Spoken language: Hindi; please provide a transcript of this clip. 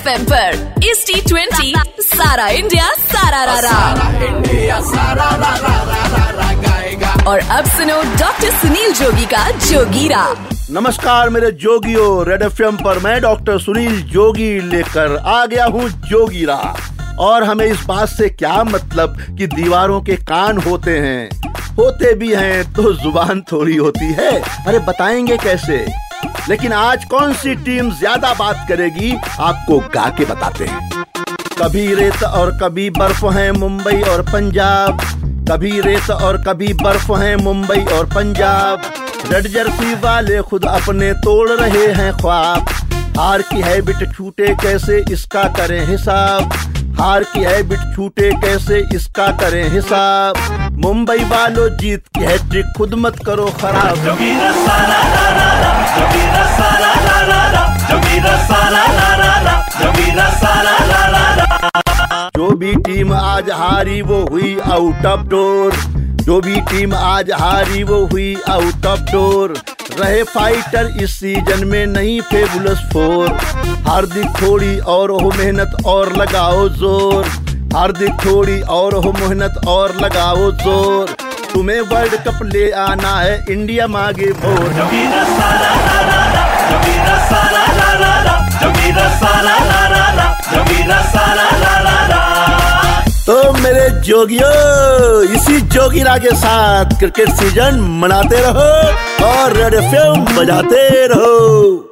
एफ़ एम पर इस टी ट्वेंटी सारा इंडिया सारा रारा। और अब सुनो डॉक्टर सुनील जोगी का जोगीरा नमस्कार मेरे जोगियों रेड एफ़ एम पर मैं डॉक्टर सुनील जोगी लेकर आ गया हूँ जोगीरा और हमें इस बात से क्या मतलब कि दीवारों के कान होते हैं? होते भी हैं तो ज़ुबान थोड़ी होती है। अरे बताएँगे कैसे? लेकिन आज कौन सी टीम ज़्यादा बात करेगी, आपको गा के बताते हैं। कभी रेत और कभी बर्फ़ है मुंबई और पंजाब। कभी रेत और कभी बर्फ़ है मुंबई और पंजाब। रेड जर्सी वाले खुद अपने तोड़ रहे हैं ख्वाब। हार की है बिट छूटे कैसे, इसका करें हिसाब। हार की है बिट छूटे कैसे, इसका करें हिसाब। मुंबई वालों जीत की हैट्रिक खुद मत करो खराब। जो भी टीम आज हारी, वो हुई आउट ऑफ़ डोर जो भी टीम आज हारी, वो हुई आउट ऑफ़ डोर रहे फाइटर इस सीज़न में नहीं फेबुलस फोर हार्दिक थोड़ी और हो मेहनत और लगाओ ज़ोर। हार्दिक थोड़ी और हो मेहनत और लगाओ ज़ोर। तुम्हें वर्ल्ड कप ले आना है, इंडिया मांगे भोर। तो मेरे जोगियों, इसी जोगिरा के साथ क्रिकेट सीज़न मनाते रहो और रेड एफ़ बजाते रहो।